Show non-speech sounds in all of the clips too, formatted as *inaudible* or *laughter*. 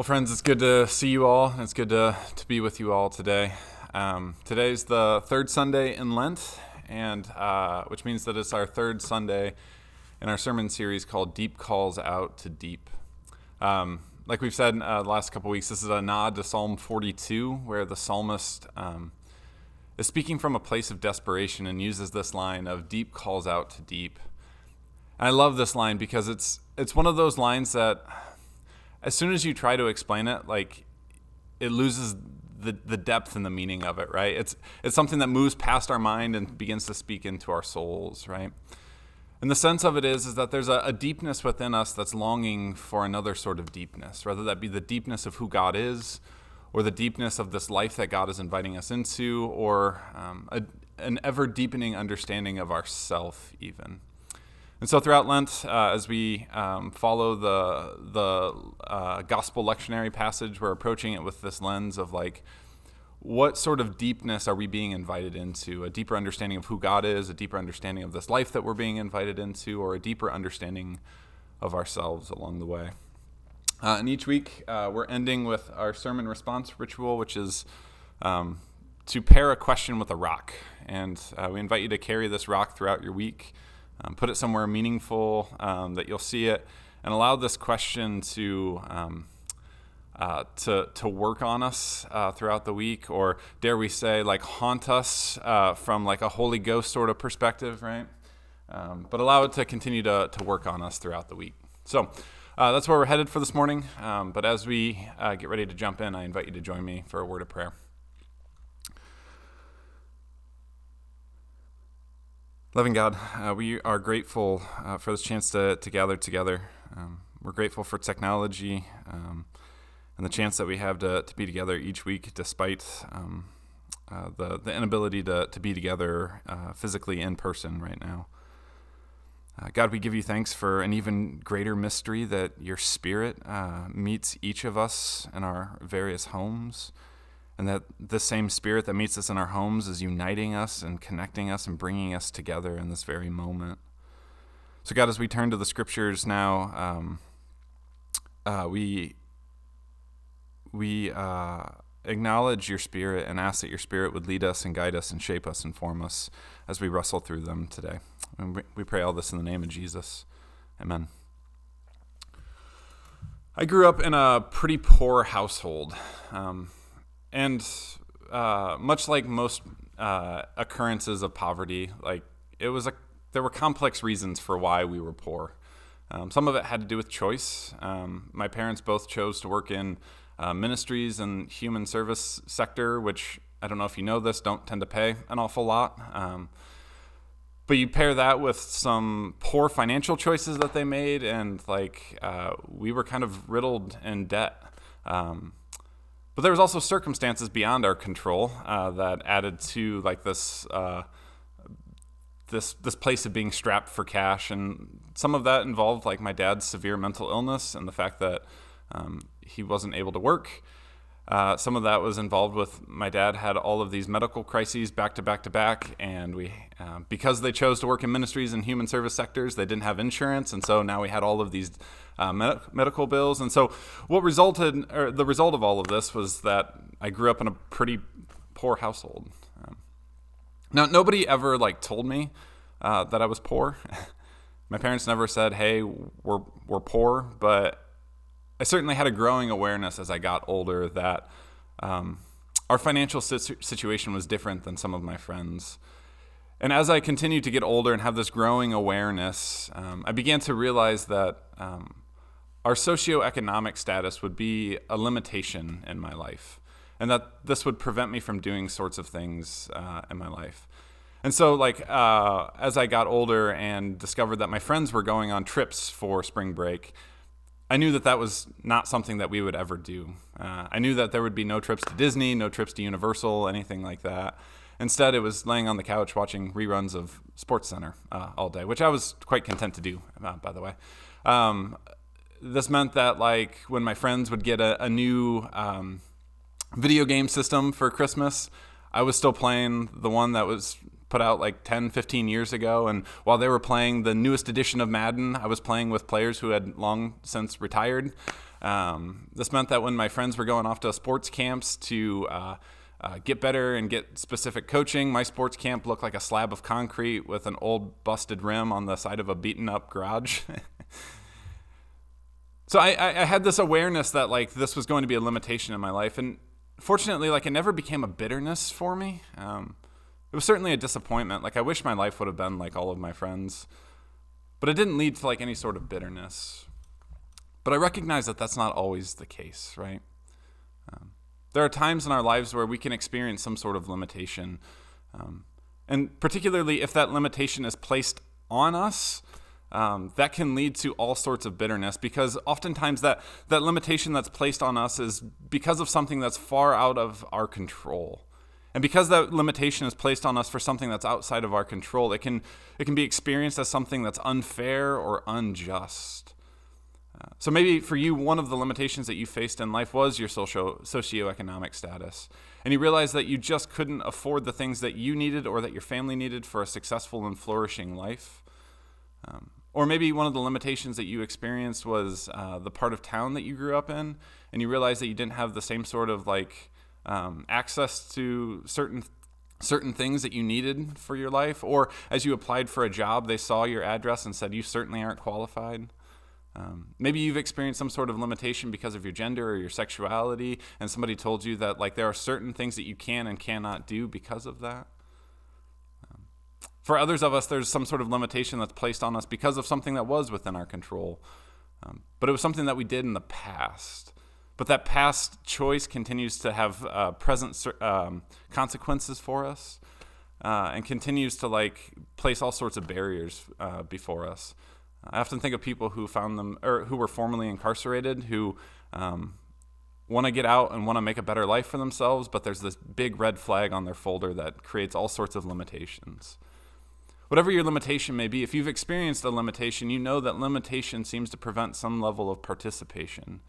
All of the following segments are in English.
Well, friends, it's good to see you all. It's good to, to be with you all today. Um, today's the third Sunday in Lent, and uh, which means that it's our third Sunday in our sermon series called "Deep Calls Out to Deep." Um, like we've said uh, the last couple weeks, this is a nod to Psalm 42, where the psalmist um, is speaking from a place of desperation and uses this line of "Deep calls out to deep." And I love this line because it's it's one of those lines that as soon as you try to explain it, like it loses the, the depth and the meaning of it, right? It's it's something that moves past our mind and begins to speak into our souls, right? And the sense of it is is that there's a, a deepness within us that's longing for another sort of deepness, whether that be the deepness of who God is, or the deepness of this life that God is inviting us into, or um, a, an ever deepening understanding of ourself, even. And so throughout Lent, uh, as we um, follow the the uh, gospel lectionary passage, we're approaching it with this lens of like, what sort of deepness are we being invited into? A deeper understanding of who God is, a deeper understanding of this life that we're being invited into, or a deeper understanding of ourselves along the way. Uh, and each week, uh, we're ending with our sermon response ritual, which is um, to pair a question with a rock. And uh, we invite you to carry this rock throughout your week. Um, put it somewhere meaningful um, that you'll see it, and allow this question to um, uh, to to work on us uh, throughout the week, or dare we say, like haunt us uh, from like a Holy Ghost sort of perspective, right? Um, but allow it to continue to to work on us throughout the week. So. Uh, that's where we're headed for this morning. Um, but as we uh, get ready to jump in, I invite you to join me for a word of prayer. Loving God, uh, we are grateful uh, for this chance to, to gather together. Um, we're grateful for technology um, and the chance that we have to, to be together each week despite um, uh, the, the inability to, to be together uh, physically in person right now. Uh, God, we give you thanks for an even greater mystery that your Spirit uh, meets each of us in our various homes and that this same spirit that meets us in our homes is uniting us and connecting us and bringing us together in this very moment. So, God, as we turn to the scriptures now, um, uh, we we uh, acknowledge your spirit and ask that your spirit would lead us and guide us and shape us and form us as we wrestle through them today. And we pray all this in the name of Jesus. Amen. I grew up in a pretty poor household. Um, and uh, much like most uh, occurrences of poverty, like it was a there were complex reasons for why we were poor. Um, some of it had to do with choice. Um, my parents both chose to work in uh, ministries and human service sector, which I don't know if you know this, don't tend to pay an awful lot. Um, but you pair that with some poor financial choices that they made, and like uh, we were kind of riddled in debt. Um, but there was also circumstances beyond our control uh, that added to like this uh, this this place of being strapped for cash, and some of that involved like my dad's severe mental illness and the fact that um, he wasn't able to work. Uh, some of that was involved with my dad had all of these medical crises back to back to back, and we uh, because they chose to work in ministries and human service sectors, they didn't have insurance, and so now we had all of these uh, med- medical bills. And so what resulted, or the result of all of this, was that I grew up in a pretty poor household. Um, now nobody ever like told me uh, that I was poor. *laughs* my parents never said, "Hey, we're we're poor," but I certainly had a growing awareness as I got older that um, our financial situation was different than some of my friends. And as I continued to get older and have this growing awareness, um, I began to realize that um, our socioeconomic status would be a limitation in my life, and that this would prevent me from doing sorts of things uh, in my life. And so, like, uh, as I got older and discovered that my friends were going on trips for spring break, I knew that that was not something that we would ever do. Uh, I knew that there would be no trips to Disney, no trips to Universal, anything like that. Instead, it was laying on the couch watching reruns of Sports Center uh, all day, which I was quite content to do, uh, by the way. Um, this meant that, like, when my friends would get a, a new um, video game system for Christmas, I was still playing the one that was put out like 10, 15 years ago. And while they were playing the newest edition of Madden, I was playing with players who had long since retired. Um, this meant that when my friends were going off to sports camps to uh, uh, get better and get specific coaching, my sports camp looked like a slab of concrete with an old busted rim on the side of a beaten up garage. *laughs* so I, I, had this awareness that like this was going to be a limitation in my life, and fortunately, like it never became a bitterness for me. Um, it was certainly a disappointment. Like I wish my life would have been like all of my friends, but it didn't lead to like any sort of bitterness. But I recognize that that's not always the case, right? Um, there are times in our lives where we can experience some sort of limitation. Um, and particularly if that limitation is placed on us, um, that can lead to all sorts of bitterness because oftentimes that, that limitation that's placed on us is because of something that's far out of our control. And because that limitation is placed on us for something that's outside of our control, it can, it can be experienced as something that's unfair or unjust. Uh, so maybe for you, one of the limitations that you faced in life was your social socioeconomic status, and you realized that you just couldn't afford the things that you needed or that your family needed for a successful and flourishing life. Um, or maybe one of the limitations that you experienced was uh, the part of town that you grew up in, and you realized that you didn't have the same sort of like um, access to certain certain things that you needed for your life, or as you applied for a job, they saw your address and said you certainly aren't qualified. Um, maybe you've experienced some sort of limitation because of your gender or your sexuality, and somebody told you that like there are certain things that you can and cannot do because of that. Um, for others of us, there's some sort of limitation that's placed on us because of something that was within our control, um, but it was something that we did in the past. But that past choice continues to have uh, present um, consequences for us, uh, and continues to like place all sorts of barriers uh, before us. I often think of people who found them or who were formerly incarcerated who um, want to get out and want to make a better life for themselves, but there's this big red flag on their folder that creates all sorts of limitations. Whatever your limitation may be, if you've experienced a limitation, you know that limitation seems to prevent some level of participation.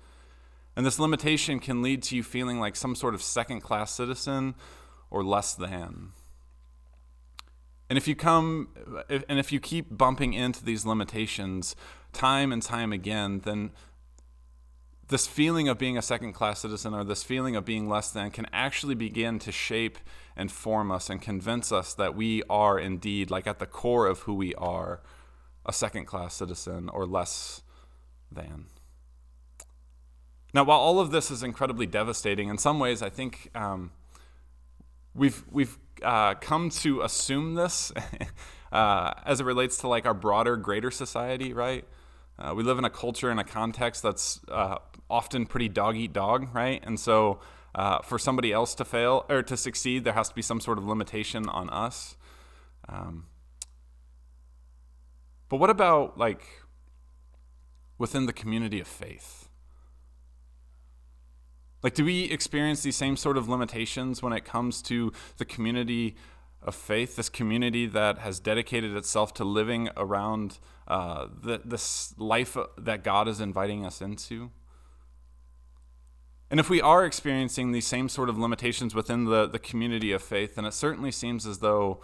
And this limitation can lead to you feeling like some sort of second class citizen or less than. And if you come and if you keep bumping into these limitations time and time again, then this feeling of being a second class citizen or this feeling of being less than can actually begin to shape and form us and convince us that we are indeed, like at the core of who we are, a second class citizen or less than. Now, while all of this is incredibly devastating, in some ways, I think um, we've we've uh, come to assume this *laughs* uh, as it relates to like our broader, greater society, right? Uh, we live in a culture and a context that's uh, often pretty dog eat dog, right? And so uh, for somebody else to fail or to succeed, there has to be some sort of limitation on us. Um, but what about like within the community of faith? Like, do we experience these same sort of limitations when it comes to the community of faith, this community that has dedicated itself to living around uh, the, this life that God is inviting us into? And if we are experiencing these same sort of limitations within the, the community of faith, then it certainly seems as though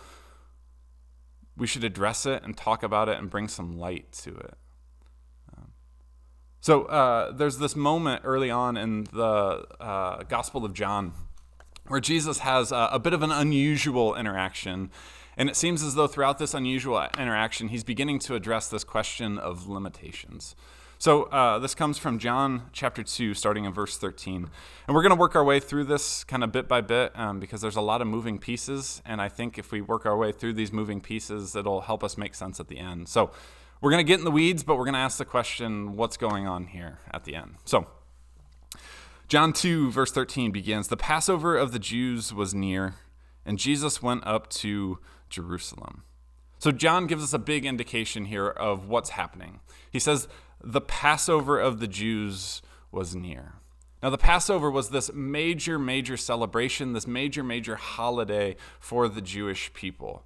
we should address it and talk about it and bring some light to it. So uh, there's this moment early on in the uh, Gospel of John where Jesus has a, a, bit of an unusual interaction. And it seems as though throughout this unusual interaction, he's beginning to address this question of limitations. So uh, this comes from John chapter 2, starting in verse 13. And we're going to work our way through this kind of bit by bit um, because there's a lot of moving pieces. And I think if we work our way through these moving pieces, it'll help us make sense at the end. So we're going to get in the weeds, but we're going to ask the question what's going on here at the end? So, John 2, verse 13 begins The Passover of the Jews was near, and Jesus went up to Jerusalem. So, John gives us a big indication here of what's happening. He says, The Passover of the Jews was near. Now, the Passover was this major, major celebration, this major, major holiday for the Jewish people.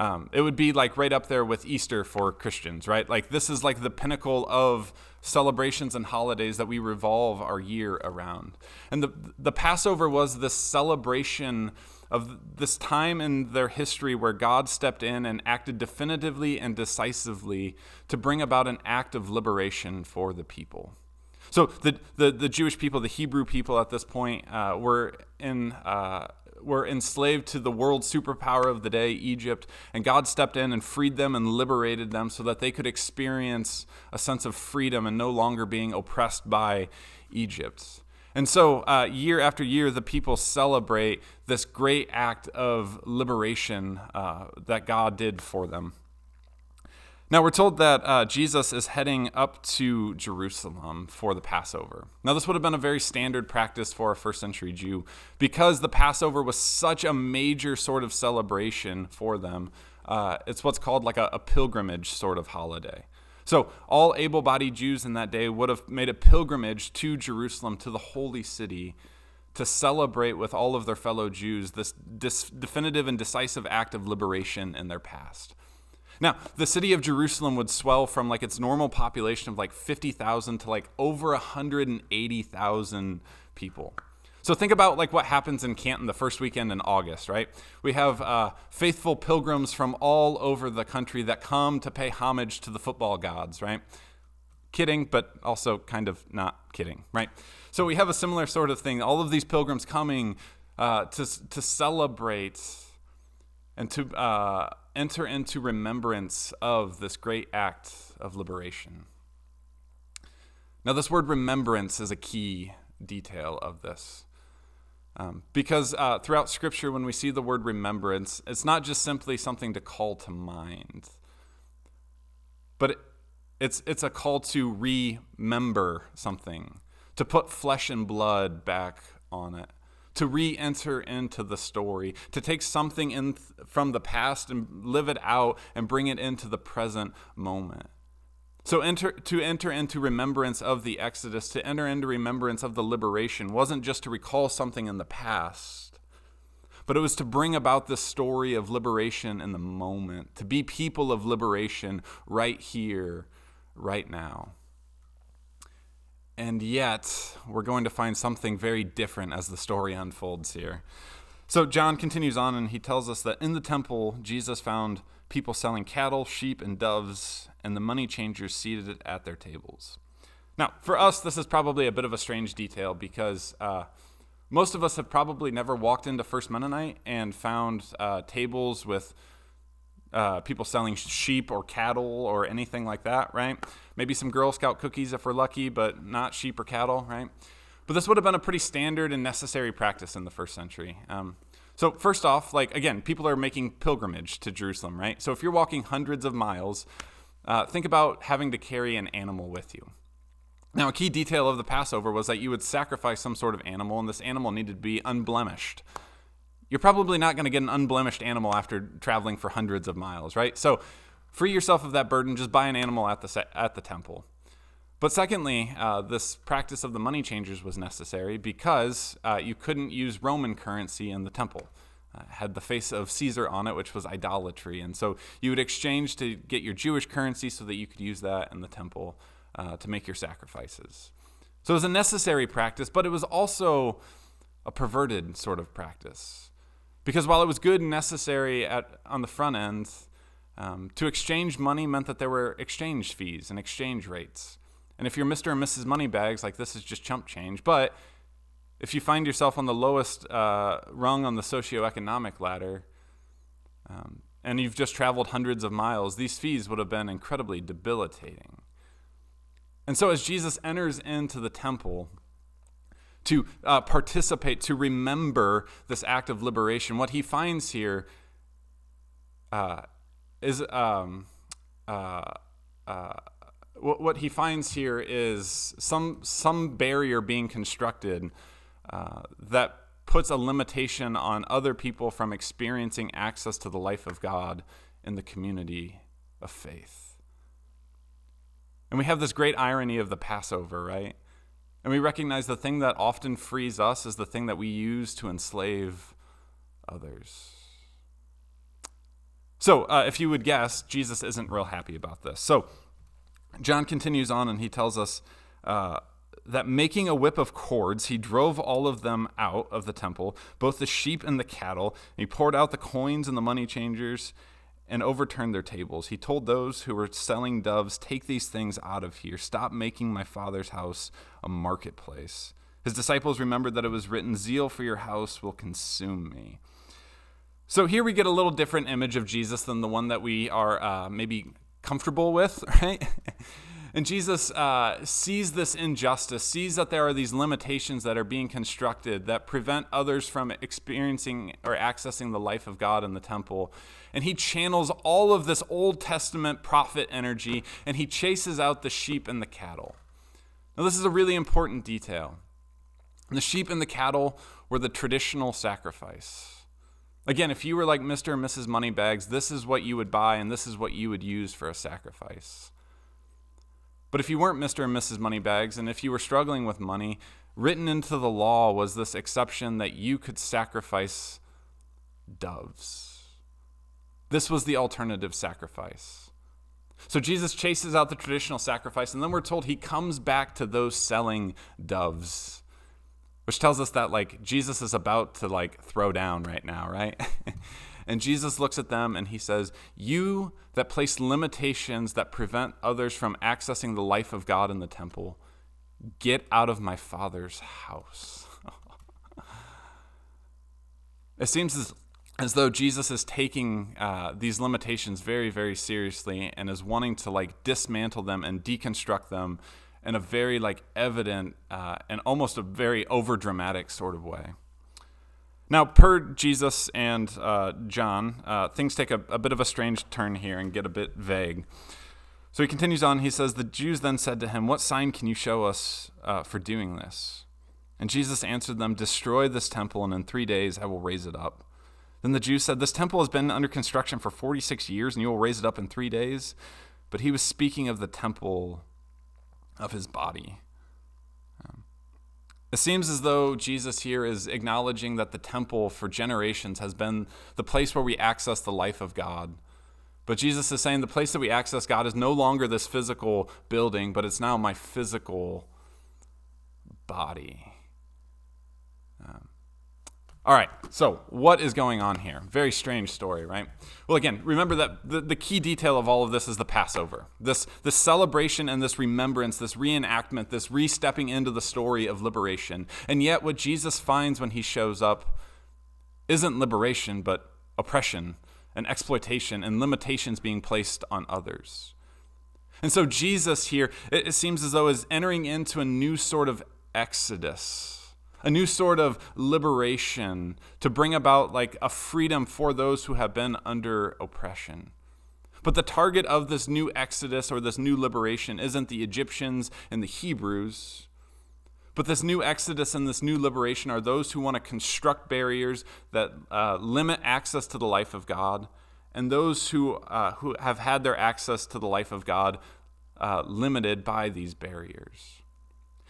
Um, it would be like right up there with Easter for Christians, right? Like this is like the pinnacle of celebrations and holidays that we revolve our year around. And the the Passover was this celebration of this time in their history where God stepped in and acted definitively and decisively to bring about an act of liberation for the people. So the, the, the Jewish people, the Hebrew people at this point, uh, were in uh, were enslaved to the world superpower of the day, Egypt, and God stepped in and freed them and liberated them so that they could experience a sense of freedom and no longer being oppressed by Egypt. And so, uh, year after year, the people celebrate this great act of liberation uh, that God did for them. Now, we're told that uh, Jesus is heading up to Jerusalem for the Passover. Now, this would have been a very standard practice for a first century Jew because the Passover was such a major sort of celebration for them. Uh, it's what's called like a, a pilgrimage sort of holiday. So, all able bodied Jews in that day would have made a pilgrimage to Jerusalem, to the holy city, to celebrate with all of their fellow Jews this, this definitive and decisive act of liberation in their past. Now, the city of Jerusalem would swell from like its normal population of like 50,000 to like over 180,000 people. So think about like what happens in Canton the first weekend in August, right? We have uh, faithful pilgrims from all over the country that come to pay homage to the football gods, right? Kidding, but also kind of not kidding, right? So we have a similar sort of thing. All of these pilgrims coming uh, to to celebrate and to uh, enter into remembrance of this great act of liberation. Now, this word remembrance is a key detail of this. Um, because uh, throughout Scripture, when we see the word remembrance, it's not just simply something to call to mind, but it, it's, it's a call to remember something, to put flesh and blood back on it to re-enter into the story, to take something in th- from the past and live it out and bring it into the present moment. So enter, to enter into remembrance of the Exodus, to enter into remembrance of the liberation, wasn't just to recall something in the past, but it was to bring about this story of liberation in the moment, to be people of liberation right here, right now. And yet, we're going to find something very different as the story unfolds here. So, John continues on and he tells us that in the temple, Jesus found people selling cattle, sheep, and doves, and the money changers seated at their tables. Now, for us, this is probably a bit of a strange detail because uh, most of us have probably never walked into First Mennonite and found uh, tables with uh, people selling sheep or cattle or anything like that, right? Maybe some Girl Scout cookies if we're lucky, but not sheep or cattle, right? But this would have been a pretty standard and necessary practice in the first century. Um, so, first off, like again, people are making pilgrimage to Jerusalem, right? So, if you're walking hundreds of miles, uh, think about having to carry an animal with you. Now, a key detail of the Passover was that you would sacrifice some sort of animal, and this animal needed to be unblemished you're probably not going to get an unblemished animal after traveling for hundreds of miles, right? So free yourself of that burden. Just buy an animal at the at the temple. But secondly, uh, this practice of the money changers was necessary because uh, you couldn't use Roman currency in the temple. Uh, had the face of Caesar on it, which was idolatry. And so you would exchange to get your Jewish currency so that you could use that in the temple uh, to make your sacrifices. So it was a necessary practice, but it was also a perverted sort of practice. Because while it was good and necessary at, on the front end, um, to exchange money meant that there were exchange fees and exchange rates. And if you're Mr. and Mrs. Moneybags, like this is just chump change. But if you find yourself on the lowest uh, rung on the socioeconomic ladder, um, and you've just traveled hundreds of miles, these fees would have been incredibly debilitating. And so, as Jesus enters into the temple, to uh, participate, to remember this act of liberation. What he finds here uh, is um, uh, uh, what, what, he finds here is some some barrier being constructed uh, that puts a limitation on other people from experiencing access to the life of God in the community of faith. And we have this great irony of the Passover, right? And we recognize the thing that often frees us is the thing that we use to enslave others. So, uh, if you would guess, Jesus isn't real happy about this. So, John continues on and he tells us uh, that making a whip of cords, he drove all of them out of the temple, both the sheep and the cattle. he poured out the coins and the money changers and overturned their tables. He told those who were selling doves, Take these things out of here. Stop making my father's house a marketplace. His disciples remembered that it was written, Zeal for your house will consume me. So here we get a little different image of Jesus than the one that we are uh, maybe comfortable with, *laughs* right? And Jesus uh, sees this injustice, sees that there are these limitations that are being constructed that prevent others from experiencing or accessing the life of God in the temple. And he channels all of this Old Testament prophet energy and he chases out the sheep and the cattle. Now, this is a really important detail. The sheep and the cattle were the traditional sacrifice. Again, if you were like Mr. and Mrs. Moneybags, this is what you would buy and this is what you would use for a sacrifice. But if you weren't Mr. and Mrs. Moneybags, and if you were struggling with money, written into the law was this exception that you could sacrifice doves. This was the alternative sacrifice. So Jesus chases out the traditional sacrifice, and then we're told he comes back to those selling doves, which tells us that like Jesus is about to like throw down right now, right? *laughs* And Jesus looks at them and he says, You that place limitations that prevent others from accessing the life of God in the temple, get out of my Father's house. *laughs* it seems as, as though Jesus is taking uh, these limitations very, very seriously and is wanting to like dismantle them and deconstruct them in a very like evident uh, and almost a very over dramatic sort of way. Now, per Jesus and uh, John, uh, things take a, a, bit of a strange turn here and get a bit vague. So he continues on. He says, The Jews then said to him, What sign can you show us uh, for doing this? And Jesus answered them, Destroy this temple, and in three days I will raise it up. Then the Jews said, This temple has been under construction for 46 years, and you will raise it up in three days. But he was speaking of the temple of his body. Um, it seems as though Jesus here is acknowledging that the temple for generations has been the place where we access the life of God. But Jesus is saying the place that we access God is no longer this physical building, but it's now my physical body. All right, so what is going on here? Very strange story, right? Well, again, remember that the, the key detail of all of this is the Passover. This, this celebration and this remembrance, this reenactment, this re-stepping into the story of liberation. And yet, what Jesus finds when he shows up isn't liberation, but oppression and exploitation and limitations being placed on others. And so, Jesus here, it, it seems as though, is entering into a new sort of exodus a new sort of liberation to bring about like a freedom for those who have been under oppression. But the target of this new exodus or this new liberation isn't the Egyptians and the Hebrews. But this new exodus and this new liberation are those who want to construct barriers that uh, limit access to the life of God, and those who, uh, who have had their access to the life of God uh, limited by these barriers.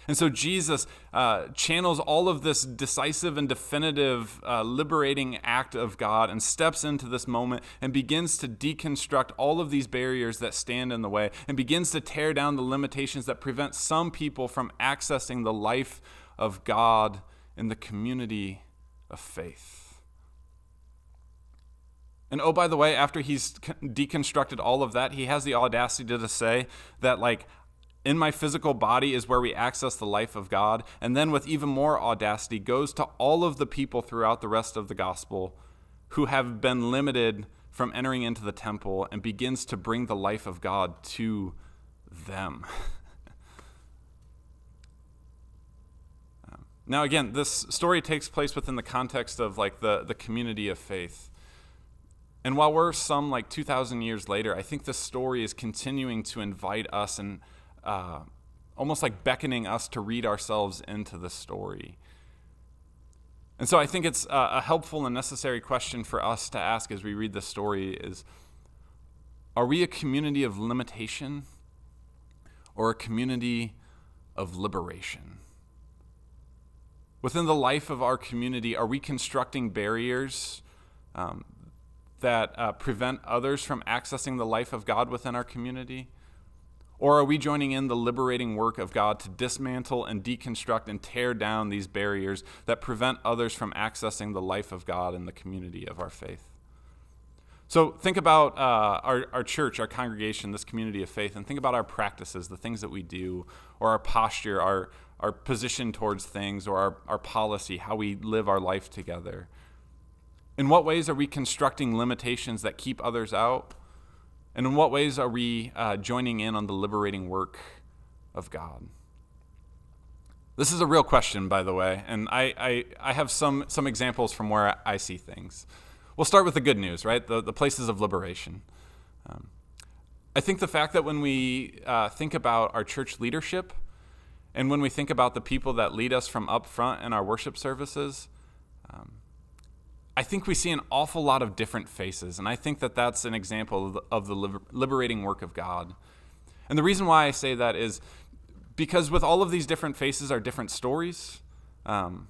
And so Jesus uh, channels all of this decisive and definitive uh, liberating act of God and steps into this moment and begins to deconstruct all of these barriers that stand in the way and begins to tear down the limitations that prevent some people from accessing the life of God in the community of faith. And oh, by the way, after he's deconstructed all of that, he has the audacity to say that, like, in my physical body is where we access the life of God. And then, with even more audacity, goes to all of the people throughout the rest of the gospel who have been limited from entering into the temple and begins to bring the life of God to them. *laughs* now, again, this story takes place within the context of like the, the community of faith. And while we're some like 2,000 years later, I think this story is continuing to invite us and uh, almost like beckoning us to read ourselves into the story. And so I think it's a, helpful and necessary question for us to ask as we read the story is are we a community of limitation or a community of liberation? Within the life of our community, are we constructing barriers um, that uh, prevent others from accessing the life of God within our community? Or are we joining in the liberating work of God to dismantle and deconstruct and tear down these barriers that prevent others from accessing the life of God in the community of our faith? So think about uh, our, our church, our congregation, this community of faith, and think about our practices, the things that we do, or our posture, our, our position towards things, or our, our policy, how we live our life together. In what ways are we constructing limitations that keep others out? And in what ways are we uh, joining in on the liberating work of God? This is a real question, by the way, and I, I, I have some, some examples from where I see things. We'll start with the good news, right? The, the places of liberation. Um, I think the fact that when we uh, think about our church leadership and when we think about the people that lead us from up front in our worship services, um, I think we see an awful lot of different faces. And I think that that's an example of the, of the liber- liberating work of God. And the reason why I say that is because with all of these different faces are different stories, um,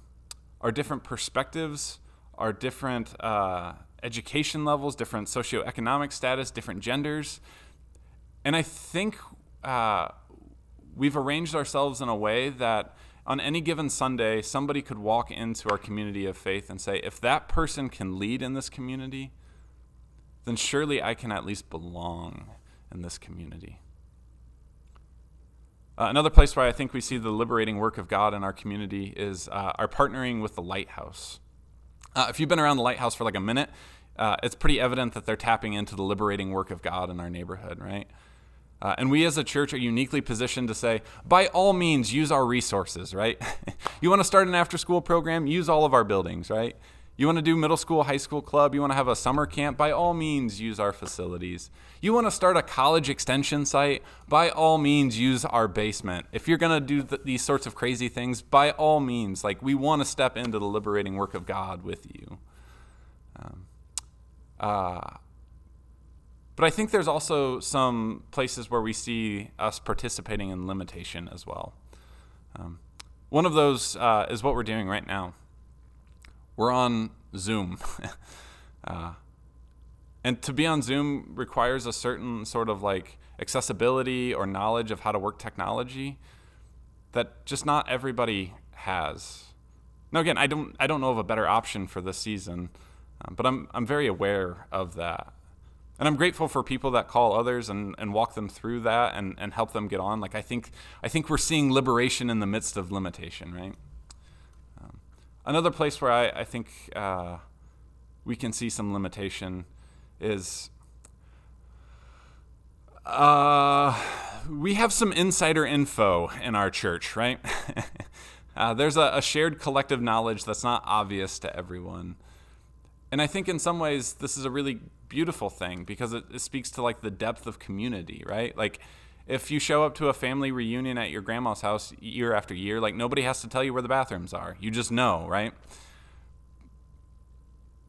are different perspectives, are different uh, education levels, different socioeconomic status, different genders. And I think uh, we've arranged ourselves in a way that on any given Sunday, somebody could walk into our community of faith and say, if that person can lead in this community, then surely I can at least belong in this community. Uh, another place where I think we see the liberating work of God in our community is uh, our partnering with the Lighthouse. Uh, if you've been around the Lighthouse for like a minute, uh, it's pretty evident that they're tapping into the liberating work of God in our neighborhood, right? Uh, and we as a church are uniquely positioned to say, by all means, use our resources, right? *laughs* you want to start an after school program? Use all of our buildings, right? You want to do middle school, high school club? You want to have a summer camp? By all means, use our facilities. You want to start a college extension site? By all means, use our basement. If you're going to do th- these sorts of crazy things, by all means, like we want to step into the liberating work of God with you. Um, uh, but I think there's also some places where we see us participating in limitation as well. Um, one of those uh, is what we're doing right now. We're on Zoom. *laughs* uh, and to be on Zoom requires a certain sort of like accessibility or knowledge of how to work technology that just not everybody has. Now, again, I don't, I don't know of a better option for this season, uh, but I'm, I'm very aware of that and I'm grateful for people that call others and, and walk them through that and, and help them get on. Like I think I think we're seeing liberation in the midst of limitation, right? Um, another place where I, I think uh, we can see some limitation is uh, we have some insider info in our church, right? *laughs* uh, there's a, a shared collective knowledge that's not obvious to everyone. And I think in some ways this is a really beautiful thing because it, it speaks to like the depth of community, right? Like if you show up to a family reunion at your grandma's house year after year, like nobody has to tell you where the bathrooms are. You just know, right?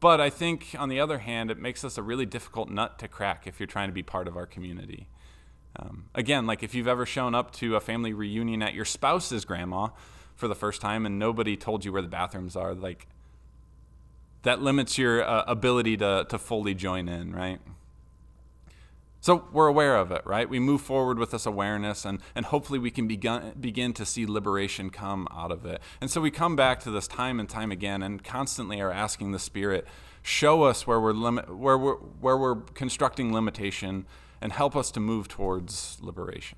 But I think on the other hand, it makes us a really difficult nut to crack if you're trying to be part of our community. Um, again, like if you've ever shown up to a family reunion at your spouse's grandma for the first time and nobody told you where the bathrooms are, like that limits your uh, ability to, to fully join in, right? So we're aware of it, right? We move forward with this awareness, and, and hopefully we can begin, begin to see liberation come out of it. And so we come back to this time and time again and constantly are asking the Spirit, show us where we're, limit, where we're, where we're constructing limitation and help us to move towards liberation.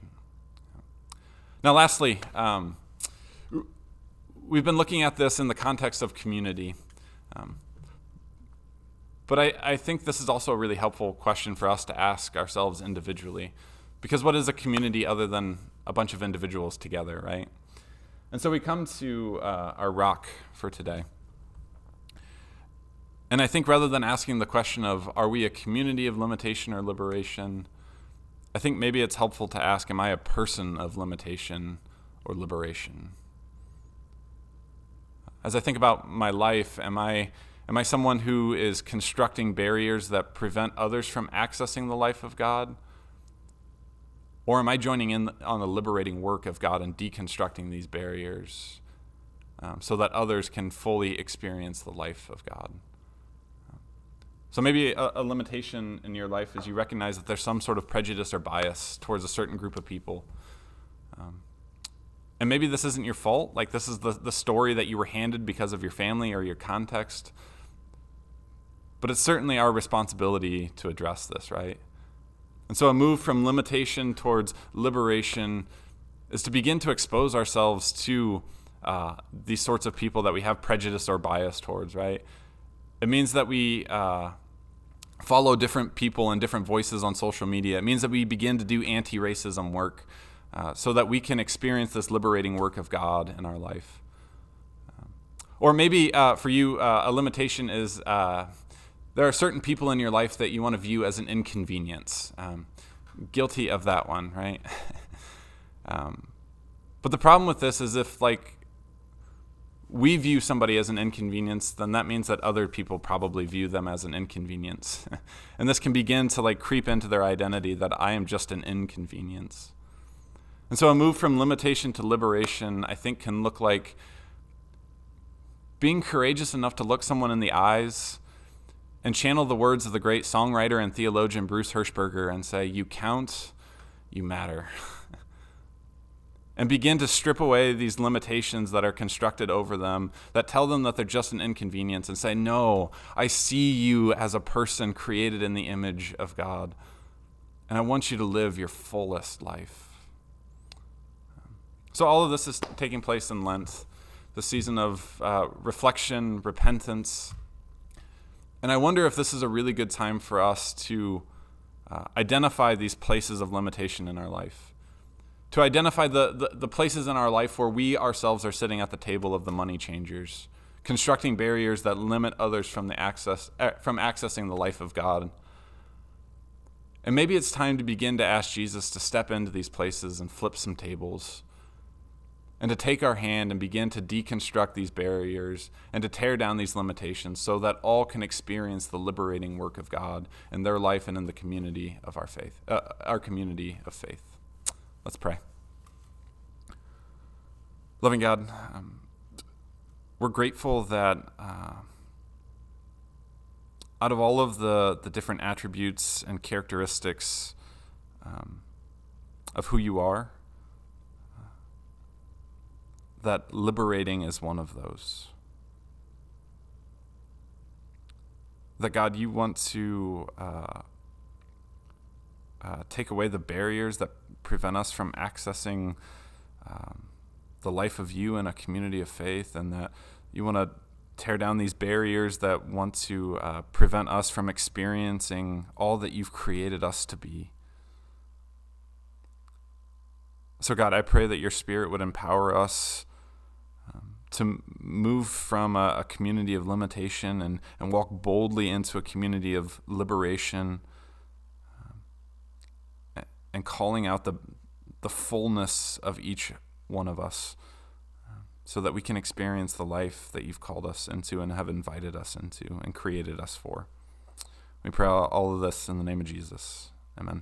Now, lastly, um, we've been looking at this in the context of community. Um, but I, I think this is also a really helpful question for us to ask ourselves individually. Because what is a community other than a bunch of individuals together, right? And so we come to uh, our rock for today. And I think rather than asking the question of, are we a community of limitation or liberation? I think maybe it's helpful to ask, am I a person of limitation or liberation? As I think about my life, am I Am I someone who is constructing barriers that prevent others from accessing the life of God? Or am I joining in on the liberating work of God and deconstructing these barriers um, so that others can fully experience the life of God? So maybe a, a, limitation in your life is you recognize that there's some sort of prejudice or bias towards a certain group of people. Um, and maybe this isn't your fault. Like this is the, the story that you were handed because of your family or your context. But it's certainly our responsibility to address this, right? And so a move from limitation towards liberation is to begin to expose ourselves to uh, these sorts of people that we have prejudice or bias towards, right? It means that we uh, follow different people and different voices on social media. It means that we begin to do anti racism work uh, so that we can experience this liberating work of God in our life. Or maybe uh, for you, uh, a limitation is uh, there are certain people in your life that you want to view as an inconvenience. Um, guilty of that one, right? *laughs* um, but the problem with this is if, like, we view somebody as an inconvenience, then that means that other people probably view them as an inconvenience. *laughs* and this can begin to like creep into their identity that I am just an inconvenience. And so a move from limitation to liberation, I think, can look like being courageous enough to look someone in the eyes and channel the words of the great songwriter and theologian Bruce Hirschberger and say, You count, you matter. *laughs* and begin to strip away these limitations that are constructed over them that tell them that they're just an inconvenience and say, No, I see you as a person created in the image of God, and I want you to live your fullest life. So, all of this is taking place in Lent, the season of uh, reflection, repentance and I wonder if this is a really good time for us to uh, identify these places of limitation in our life. To identify the, the, the, places in our life where we ourselves are sitting at the table of the money changers, constructing barriers that limit others from, the access, uh, from accessing the life of God. And maybe it's time to begin to ask Jesus to step into these places and flip some tables and to take our hand and begin to deconstruct these barriers and to tear down these limitations so that all can experience the liberating work of God in their life and in the community of our faith, uh, our community of faith. Let's pray. Loving God, um, we're grateful that uh, out of all of the, the different attributes and characteristics um, of who you are, that liberating is one of those. That God, you want to uh, uh, take away the barriers that prevent us from accessing um, the life of you in a community of faith, and that you want to tear down these barriers that want to uh, prevent us from experiencing all that you've created us to be. So, God, I pray that your Spirit would empower us to move from a, a, community of limitation and, and walk boldly into a community of liberation um, and calling out the, the fullness of each one of us uh, so that we can experience the life that you've called us into and have invited us into and created us for. We pray all of this in the name of Jesus. Amen.